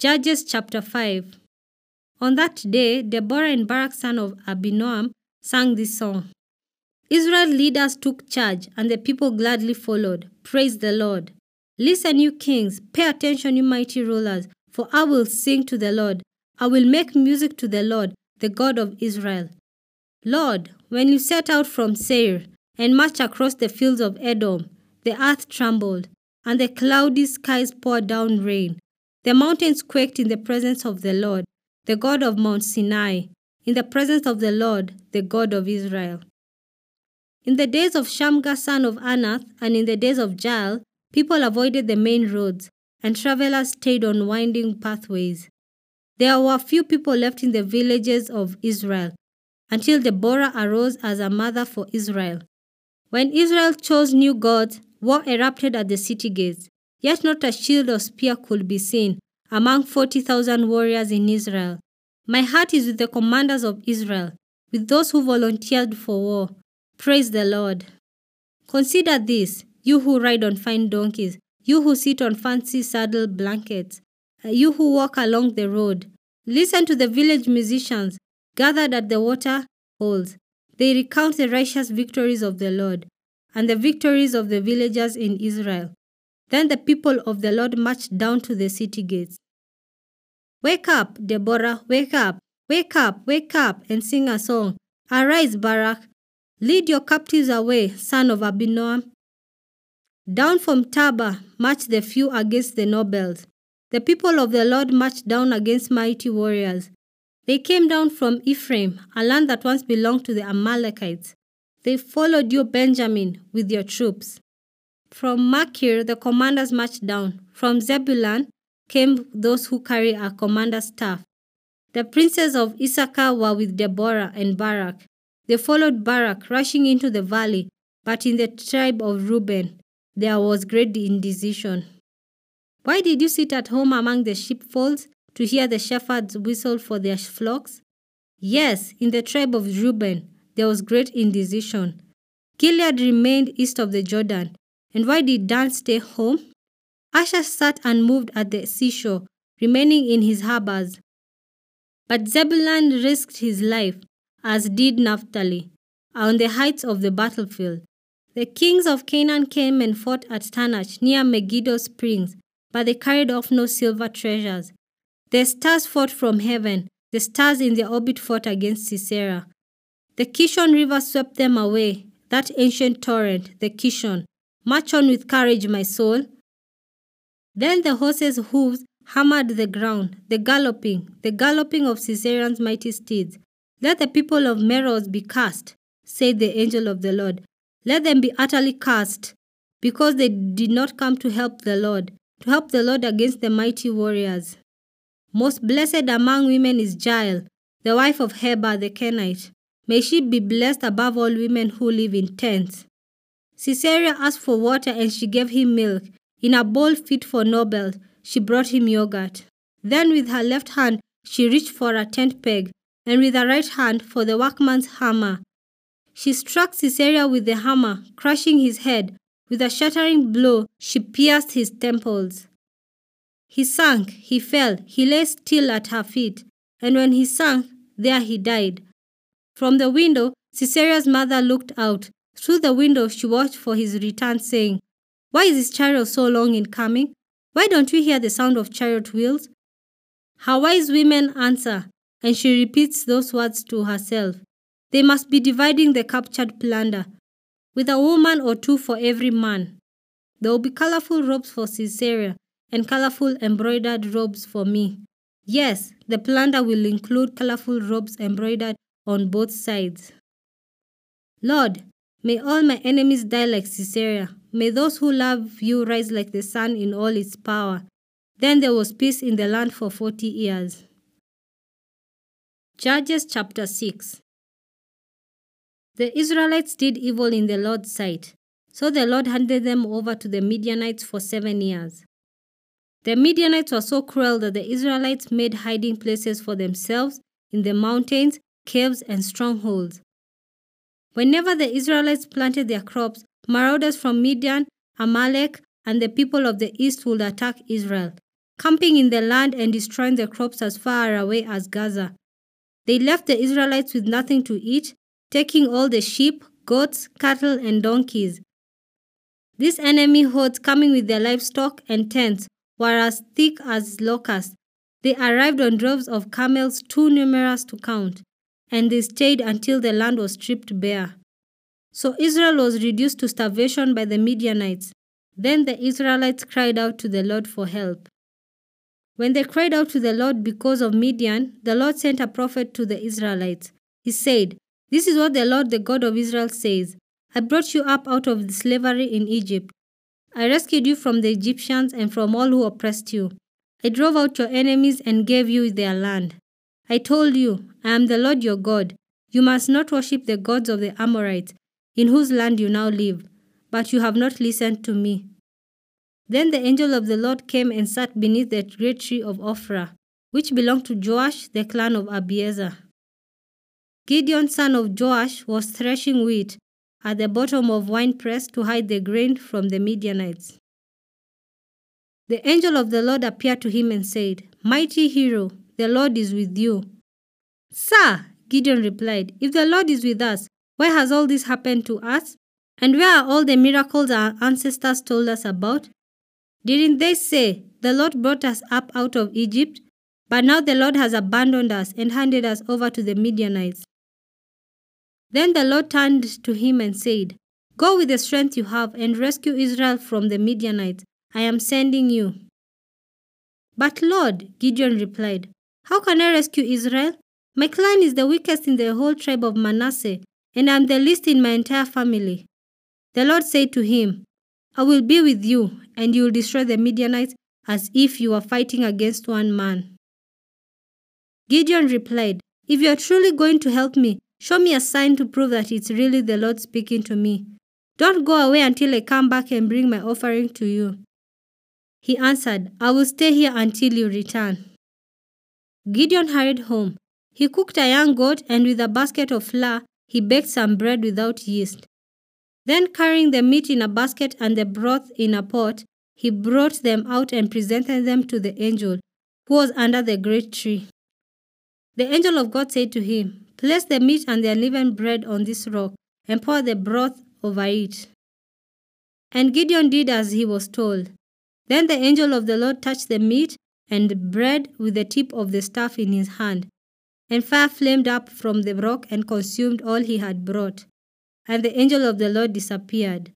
Judges chapter 5 On that day, Deborah and Barak son of Abinoam sang this song. Israel leaders took charge, and the people gladly followed. Praise the Lord. Listen, you kings, pay attention, you mighty rulers, for I will sing to the Lord. I will make music to the Lord, the God of Israel. Lord, when you set out from Seir and marched across the fields of Edom, the earth trembled, and the cloudy skies poured down rain. The mountains quaked in the presence of the Lord, the God of Mount Sinai, in the presence of the Lord, the God of Israel. In the days of Shamgar son of Anath, and in the days of Jael, people avoided the main roads, and travelers stayed on winding pathways. There were few people left in the villages of Israel, until Deborah arose as a mother for Israel. When Israel chose new gods, war erupted at the city gates. Yet not a shield or spear could be seen among 40,000 warriors in Israel. My heart is with the commanders of Israel, with those who volunteered for war. Praise the Lord. Consider this, you who ride on fine donkeys, you who sit on fancy saddle blankets, uh, you who walk along the road. Listen to the village musicians gathered at the water holes. They recount the righteous victories of the Lord and the victories of the villagers in Israel. Then the people of the Lord marched down to the city gates. Wake up, Deborah, wake up, wake up, wake up, and sing a song. Arise, Barak. Lead your captives away, son of Abinoam. Down from Tabor marched the few against the nobles. The people of the Lord marched down against mighty warriors. They came down from Ephraim, a land that once belonged to the Amalekites. They followed you, Benjamin, with your troops. From Machir, the commanders marched down. From Zebulun came those who carry a commander's staff. The princes of Issachar were with Deborah and Barak. They followed Barak, rushing into the valley, but in the tribe of Reuben there was great indecision. Why did you sit at home among the sheepfolds to hear the shepherds whistle for their flocks? Yes, in the tribe of Reuben there was great indecision. Gilead remained east of the Jordan, and why did Dan stay home? Asher sat unmoved at the seashore, remaining in his harbors. But Zebulun risked his life, as did Naphtali, on the heights of the battlefield. The kings of Canaan came and fought at Taanach near Megiddo springs, but they carried off no silver treasures. The stars fought from heaven, the stars in their orbit fought against Sisera. The Kishon River swept them away, that ancient torrent, the Kishon. March on with courage, my soul. Then the horses' hooves hammered the ground, the galloping, the galloping of Sisera's mighty steeds. Let the people of Meroz be cast, said the angel of the Lord. Let them be utterly cast, because they did not come to help the Lord, to help the Lord against the mighty warriors. Most blessed among women is Jael, the wife of Heber the Kenite. May she be blessed above all women who live in tents. Sisera asked for water and she gave him milk. In a bowl fit for nobles, she brought him yogurt. Then with her left hand she reached for a tent peg, and with her right hand for the workman's hammer. She struck Sisera with the hammer, crushing his head. With a shattering blow, she pierced his temples. He sank, he fell, he lay still at her feet, and when he sank, there he died. From the window, Sisera's mother looked out. Through the window, she watched for his return, saying, Why is his chariot so long in coming? Why don't we hear the sound of chariot wheels? Her wise women answer, and she repeats those words to herself. They must be dividing the captured plunder, with a woman or two for every man. There will be colorful robes for Sisera and colorful embroidered robes for me. Yes, the plunder will include colorful robes embroidered on both sides. Lord, May all my enemies die like Sisera. May those who love you rise like the sun in all its power. Then there was peace in the land for forty years. Judges chapter 6 The Israelites did evil in the Lord's sight, so the Lord handed them over to the Midianites for seven years. The Midianites were so cruel that the Israelites made hiding places for themselves in the mountains, caves, and strongholds. Whenever the Israelites planted their crops, marauders from Midian, Amalek, and the people of the east would attack Israel. camping in the land and destroying the crops as far away as Gaza. They left the Israelites with nothing to eat, taking all the sheep, goats, cattle, and donkeys. These enemy hordes, coming with their livestock and tents, were as thick as locusts. They arrived on droves of camels too numerous to count, and they stayed until the land was stripped bare. So Israel was reduced to starvation by the Midianites. Then the Israelites cried out to the Lord for help. When they cried out to the Lord because of Midian, the Lord sent a prophet to the Israelites. He said, This is what the Lord, the God of Israel, says I brought you up out of slavery in Egypt. I rescued you from the Egyptians and from all who oppressed you. I drove out your enemies and gave you their land. I told you, I am the Lord your God. You must not worship the gods of the Amorites, in whose land you now live, but you have not listened to me. Then the angel of the Lord came and sat beneath the great tree of Ophrah, which belonged to Joash, the clan of Abiezer. Gideon, son of Joash, was threshing wheat at the bottom of a winepress to hide the grain from the Midianites. The angel of the Lord appeared to him and said, Mighty hero, the Lord is with you. Sir, Gideon replied, If the Lord is with us, why has all this happened to us? And where are all the miracles our ancestors told us about? Didn't they say, The Lord brought us up out of Egypt? But now the Lord has abandoned us and handed us over to the Midianites. Then the Lord turned to him and said, Go with the strength you have and rescue Israel from the Midianites. I am sending you. But Lord, Gideon replied, How can I rescue Israel? My clan is the weakest in the whole tribe of Manasseh, and I am the least in my entire family. The Lord said to him, I will be with you, and you will destroy the Midianites as if you were fighting against one man. Gideon replied, If you are truly going to help me, Show me a sign to prove that it's really the Lord speaking to me. Don't go away until I come back and bring my offering to you. He answered, I will stay here until you return. Gideon hurried home. He cooked a young goat and with a basket of flour, he baked some bread without yeast. Then, carrying the meat in a basket and the broth in a pot, he brought them out and presented them to the angel, who was under the great tree. The angel of God said to him, Place the meat and the unleavened bread on this rock, and pour the broth over it. And Gideon did as he was told. Then the angel of the Lord touched the meat and bread with the tip of the staff in his hand. And fire flamed up from the rock and consumed all he had brought. And the angel of the Lord disappeared.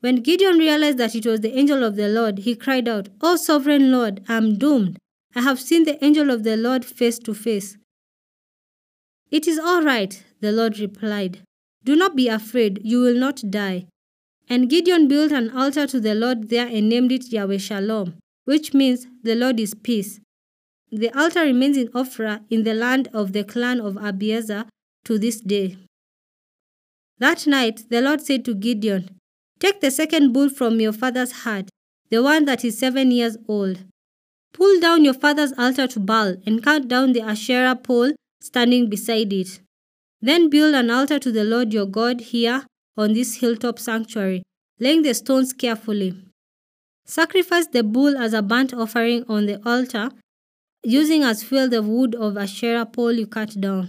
When Gideon realized that it was the angel of the Lord, he cried out, O sovereign Lord, I am doomed. I have seen the angel of the Lord face to face. It is all right, the Lord replied. Do not be afraid, you will not die. And Gideon built an altar to the Lord there and named it Yahweh Shalom, which means the Lord is peace. The altar remains in Ophrah in the land of the clan of Abiezer to this day. That night the Lord said to Gideon, Take the second bull from your father's herd, the one that is seven years old. Pull down your father's altar to Baal and cut down the Asherah pole standing beside it. Then build an altar to the Lord your God here on this hilltop sanctuary, laying the stones carefully. Sacrifice the bull as a burnt offering on the altar, using as fuel the wood of a Asherah pole you cut down.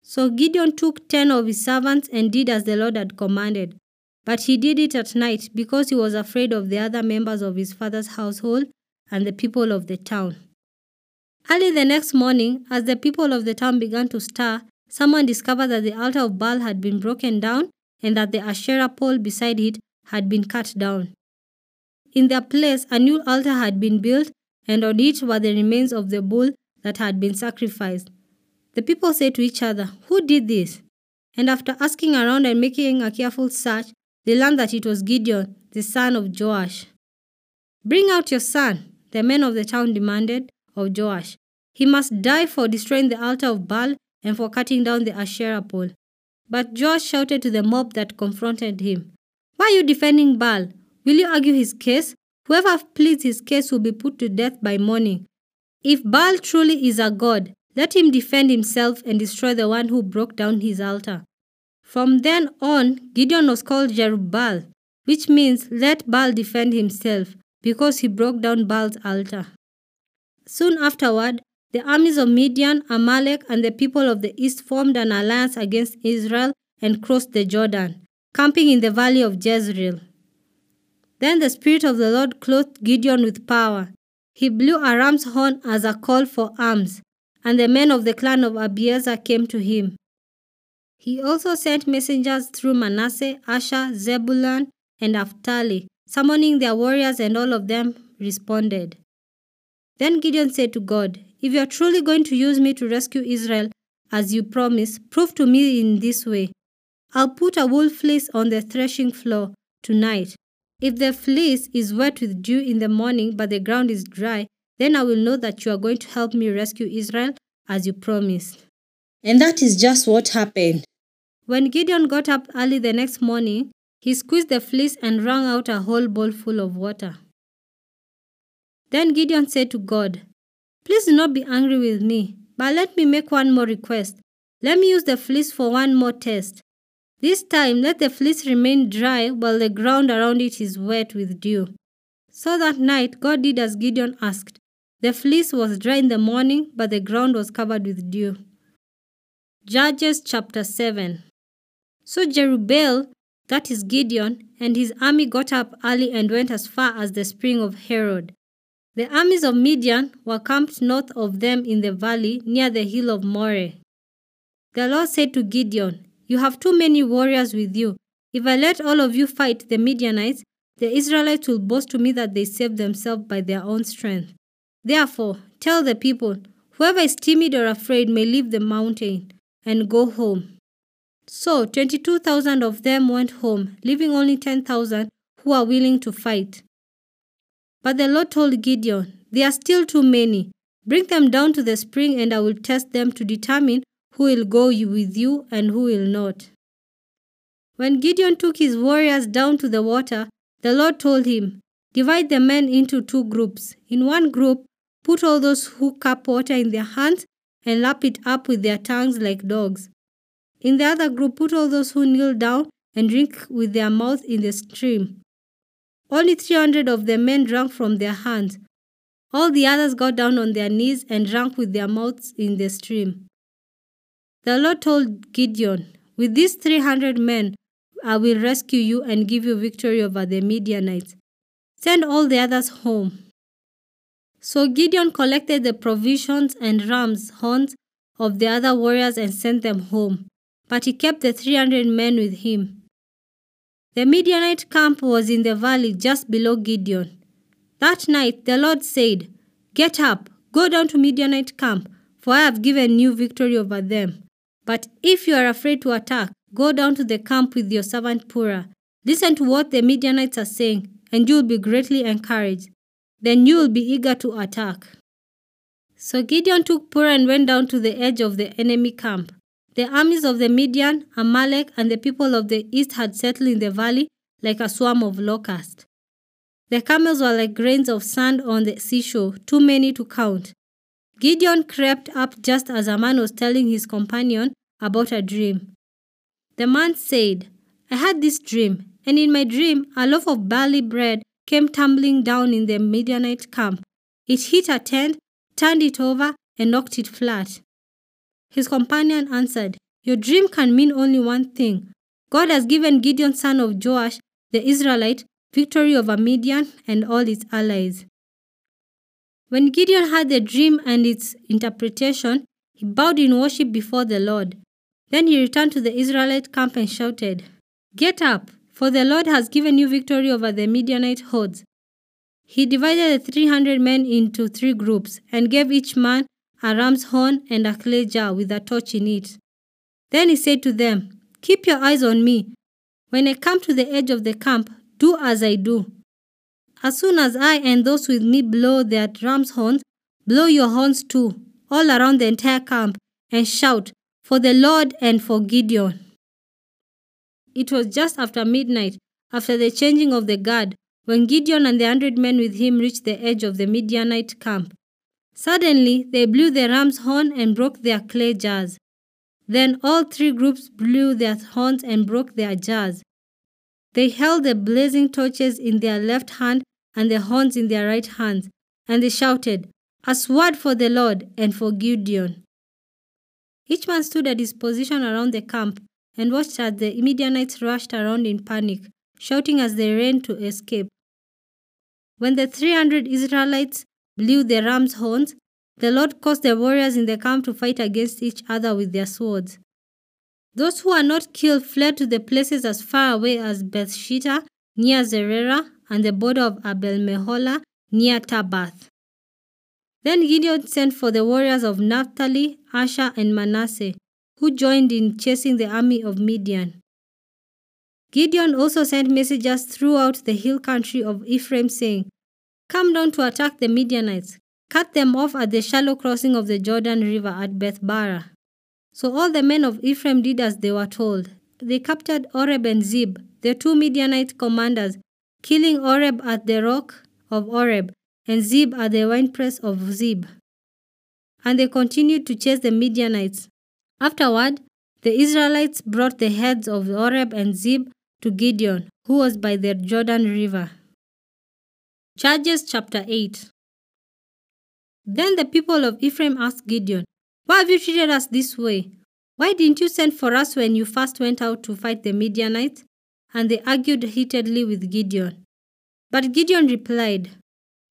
So Gideon took ten of his servants and did as the Lord had commanded. But he did it at night because he was afraid of the other members of his father's household and the people of the town. Early the next morning, as the people of the town began to stir, someone discovered that the altar of Baal had been broken down and that the Asherah pole beside it had been cut down. In their place, a new altar had been built, and on it were the remains of the bull that had been sacrificed. The people said to each other, Who did this? And after asking around and making a careful search, they learned that it was Gideon, the son of Joash. Bring out your son, the men of the town demanded of Joash. He must die for destroying the altar of Baal and for cutting down the Asherah pole. But Joash shouted to the mob that confronted him, Why are you defending Baal? Will you argue his case? Whoever pleads his case will be put to death by morning. If Baal truly is a god, let him defend himself and destroy the one who broke down his altar. From then on, Gideon was called Jerubbaal, which means let Baal defend himself, because he broke down Baal's altar. Soon afterward, the armies of Midian, Amalek, and the people of the east formed an alliance against Israel and crossed the Jordan, camping in the valley of Jezreel. Then the Spirit of the Lord clothed Gideon with power. He blew a ram's horn as a call for arms, and the men of the clan of Abiezer came to him. He also sent messengers through Manasseh, Asher, Zebulun, and Naphtali, summoning their warriors, and all of them responded. Then Gideon said to God, If you are truly going to use me to rescue Israel, as you promise, prove to me in this way. I'll put a wool fleece on the threshing floor tonight. If the fleece is wet with dew in the morning, but the ground is dry, then I will know that you are going to help me rescue Israel as you promised. And that is just what happened. When Gideon got up early the next morning, he squeezed the fleece and wrung out a whole bowl full of water. Then Gideon said to God, Please do not be angry with me, but let me make one more request. Let me use the fleece for one more test. This time, let the fleece remain dry while the ground around it is wet with dew. So that night, God did as Gideon asked. The fleece was dry in the morning, but the ground was covered with dew. Judges chapter 7 So Jerubbaal, that is Gideon, and his army got up early and went as far as the spring of Harod. The armies of Midian were camped north of them in the valley near the hill of Moreh. The Lord said to Gideon, You have too many warriors with you. If I let all of you fight the Midianites, the Israelites will boast to me that they saved themselves by their own strength. Therefore, tell the people, Whoever is timid or afraid may leave the mountain and go home. So 22,000 of them went home, leaving only 10,000 who are willing to fight. But the Lord told Gideon, They are still too many. Bring them down to the spring, and I will test them to determine who will go with you and who will not. When Gideon took his warriors down to the water, the Lord told him, Divide the men into two groups. In one group, put all those who cup water in their hands and lap it up with their tongues like dogs. In the other group, put all those who kneel down and drink with their mouths in the stream. Only 300 of the men drank from their hands. All the others got down on their knees and drank with their mouths in the stream. The Lord told Gideon, With these 300 men, I will rescue you and give you victory over the Midianites. Send all the others home. So Gideon collected the provisions and rams' horns of the other warriors and sent them home, but he kept the 300 men with him. The Midianite camp was in the valley just below Gideon. That night the Lord said, Get up, go down to Midianite camp, for I have given you victory over them. But if you are afraid to attack, go down to the camp with your servant Purah. Listen to what the Midianites are saying, and you will be greatly encouraged. Then you will be eager to attack. So Gideon took Purah and went down to the edge of the enemy camp. The armies of the Midian, Amalek, and the people of the east had settled in the valley like a swarm of locusts. The camels were like grains of sand on the seashore, too many to count. Gideon crept up just as a man was telling his companion about a dream. The man said, I had this dream, and in my dream a loaf of barley bread came tumbling down in the Midianite camp. It hit a tent, turned it over, and knocked it flat. His companion answered, Your dream can mean only one thing. God has given Gideon son of Joash, the Israelite, victory over Midian and all its allies. When Gideon heard the dream and its interpretation, he bowed in worship before the Lord. Then he returned to the Israelite camp and shouted, Get up, for the Lord has given you victory over the Midianite hordes. He divided the 300 men into three groups and gave each man a ram's horn, and a clay jar with a torch in it. Then he said to them, Keep your eyes on me. When I come to the edge of the camp, do as I do. As soon as I and those with me blow their ram's horns, blow your horns too, all around the entire camp, and shout, For the Lord and for Gideon. It was just after midnight, after the changing of the guard, when Gideon and the hundred men with him reached the edge of the Midianite camp. Suddenly, they blew the ram's horn and broke their clay jars. Then all three groups blew their horns and broke their jars. They held the blazing torches in their left hand and their horns in their right hands, and they shouted, A sword for the Lord and for Gideon. Each man stood at his position around the camp and watched as the Midianites rushed around in panic, shouting as they ran to escape. When the 300 Israelites blew the ram's horns, the Lord caused the warriors in the camp to fight against each other with their swords. Those who were not killed fled to the places as far away as Bethshitta near Zererah and the border of Abel Meholah near Tabbath. Then Gideon sent for the warriors of Naphtali, Asher, and Manasseh, who joined in chasing the army of Midian. Gideon also sent messengers throughout the hill country of Ephraim, saying, Come down to attack the Midianites, cut them off at the shallow crossing of the Jordan River at Bethbara. So all the men of Ephraim did as they were told. They captured Oreb and Zeb, the two Midianite commanders, killing Oreb at the rock of Oreb and Zeb at the winepress of Zeb. And they continued to chase the Midianites. Afterward, the Israelites brought the heads of Oreb and Zeb to Gideon, who was by the Jordan River. Judges chapter 8 Then the people of Ephraim asked Gideon, Why have you treated us this way? Why didn't you send for us when you first went out to fight the Midianites? And they argued heatedly with Gideon. But Gideon replied,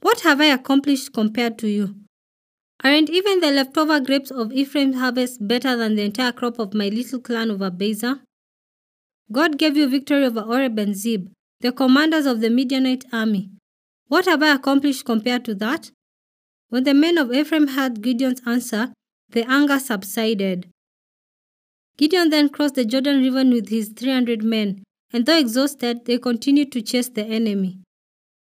What have I accomplished compared to you? Aren't even the leftover grapes of Ephraim's harvest better than the entire crop of my little clan of Abiezer? God gave you victory over Oreb and Zeb, the commanders of the Midianite army. What have I accomplished compared to that? When the men of Ephraim heard Gideon's answer, the anger subsided. Gideon then crossed the Jordan River with his 300 men, and though exhausted, they continued to chase the enemy.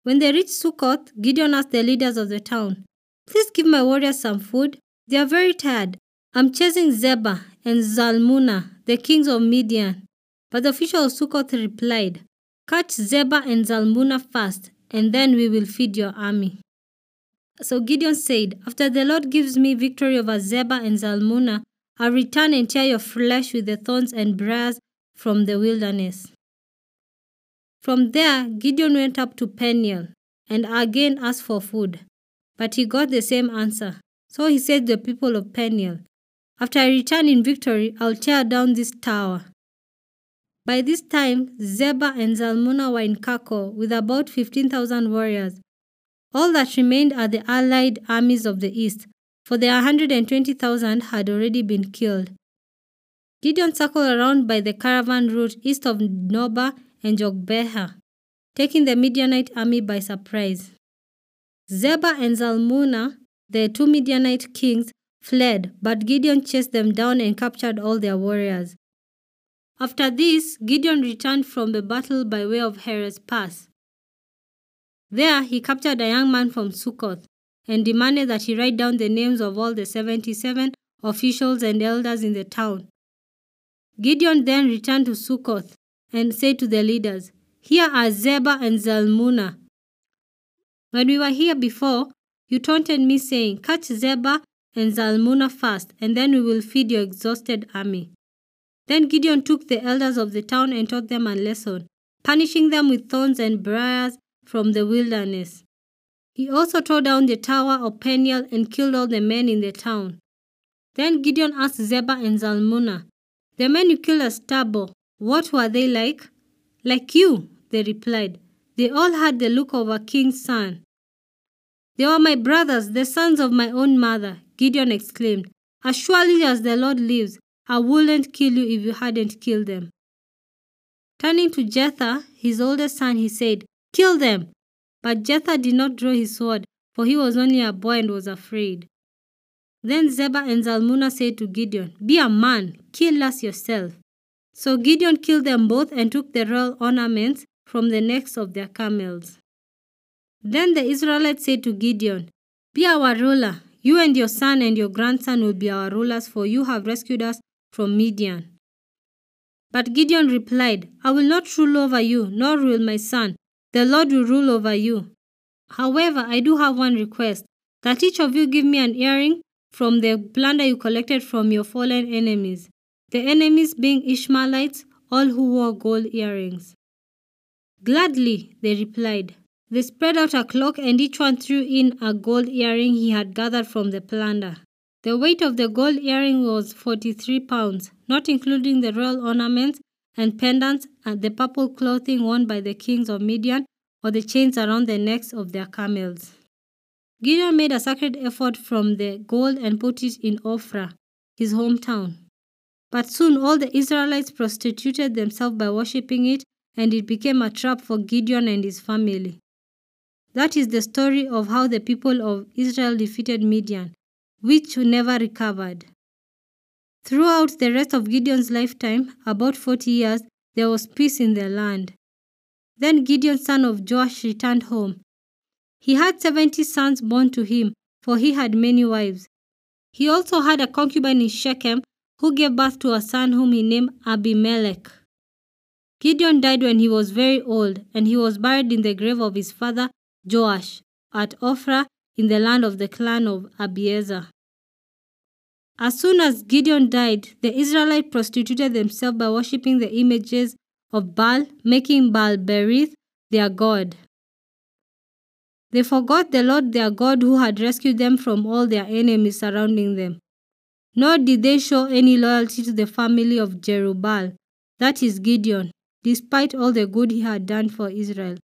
When they reached Succoth, Gideon asked the leaders of the town, Please give my warriors some food. They are very tired. I'm chasing Zebah and Zalmunna, the kings of Midian. But the official of Succoth replied, Catch Zebah and Zalmunna first, and then we will feed your army. So Gideon said, After the Lord gives me victory over Zebah and Zalmunna, I'll return and tear your flesh with the thorns and briars from the wilderness. From there, Gideon went up to Peniel and again asked for food, but he got the same answer. So he said to the people of Peniel, After I return in victory, I'll tear down this tower. By this time, Zebah and Zalmunna were in Karkor with about 15,000 warriors. All that remained are the allied armies of the east, for their 120,000 had already been killed. Gideon circled around by the caravan route east of Nobah and Jogbeha, taking the Midianite army by surprise. Zebah and Zalmunna, the two Midianite kings, fled, but Gideon chased them down and captured all their warriors. After this, Gideon returned from the battle by way of Heres Pass. There, he captured a young man from Succoth and demanded that he write down the names of all the 77 officials and elders in the town. Gideon then returned to Succoth and said to the leaders, Here are Zebah and Zalmunna. When we were here before, you taunted me saying, Catch Zebah and Zalmunna first, and then we will feed your exhausted army. Then Gideon took the elders of the town and taught them a lesson, punishing them with thorns and briars from the wilderness. He also tore down the tower of Peniel and killed all the men in the town. Then Gideon asked Zebah and Zalmunna, The men you killed at Tabor, what were they like? Like you, they replied. They all had the look of a king's son. They were my brothers, the sons of my own mother, Gideon exclaimed. As surely as the Lord lives, I wouldn't kill you if you hadn't killed them. Turning to Jether, his oldest son, he said, Kill them! But Jether did not draw his sword, for he was only a boy and was afraid. Then Zebah and Zalmunna said to Gideon, Be a man, kill us yourself. So Gideon killed them both and took the royal ornaments from the necks of their camels. Then the Israelites said to Gideon, Be our ruler. You and your son and your grandson will be our rulers, for you have rescued us from Midian. But Gideon replied, I will not rule over you, nor will my son. The Lord will rule over you. However, I do have one request that each of you give me an earring from the plunder you collected from your fallen enemies, the enemies being Ishmaelites, all who wore gold earrings. Gladly, they replied. They spread out a cloak and each one threw in a gold earring he had gathered from the plunder. The weight of the gold earring was 43 pounds, not including the royal ornaments and pendants and the purple clothing worn by the kings of Midian or the chains around the necks of their camels. Gideon made a sacred ephod from the gold and put it in Ophrah, his hometown. But soon all the Israelites prostituted themselves by worshipping it, and it became a trap for Gideon and his family. That is the story of how the people of Israel defeated Midian, which never recovered. Throughout the rest of Gideon's lifetime, about 40 years, there was peace in the land. Then Gideon, son of Joash, returned home. He had 70 sons born to him, for he had many wives. He also had a concubine in Shechem who gave birth to a son whom he named Abimelech. Gideon died when he was very old, and he was buried in the grave of his father Joash at Ophrah in the land of the clan of Abiezer. As soon as Gideon died, the Israelites prostituted themselves by worshipping the images of Baal, making Baal Berith their god. They forgot the Lord their God who had rescued them from all their enemies surrounding them. Nor did they show any loyalty to the family of Jerubbaal, that is Gideon, despite all the good he had done for Israel.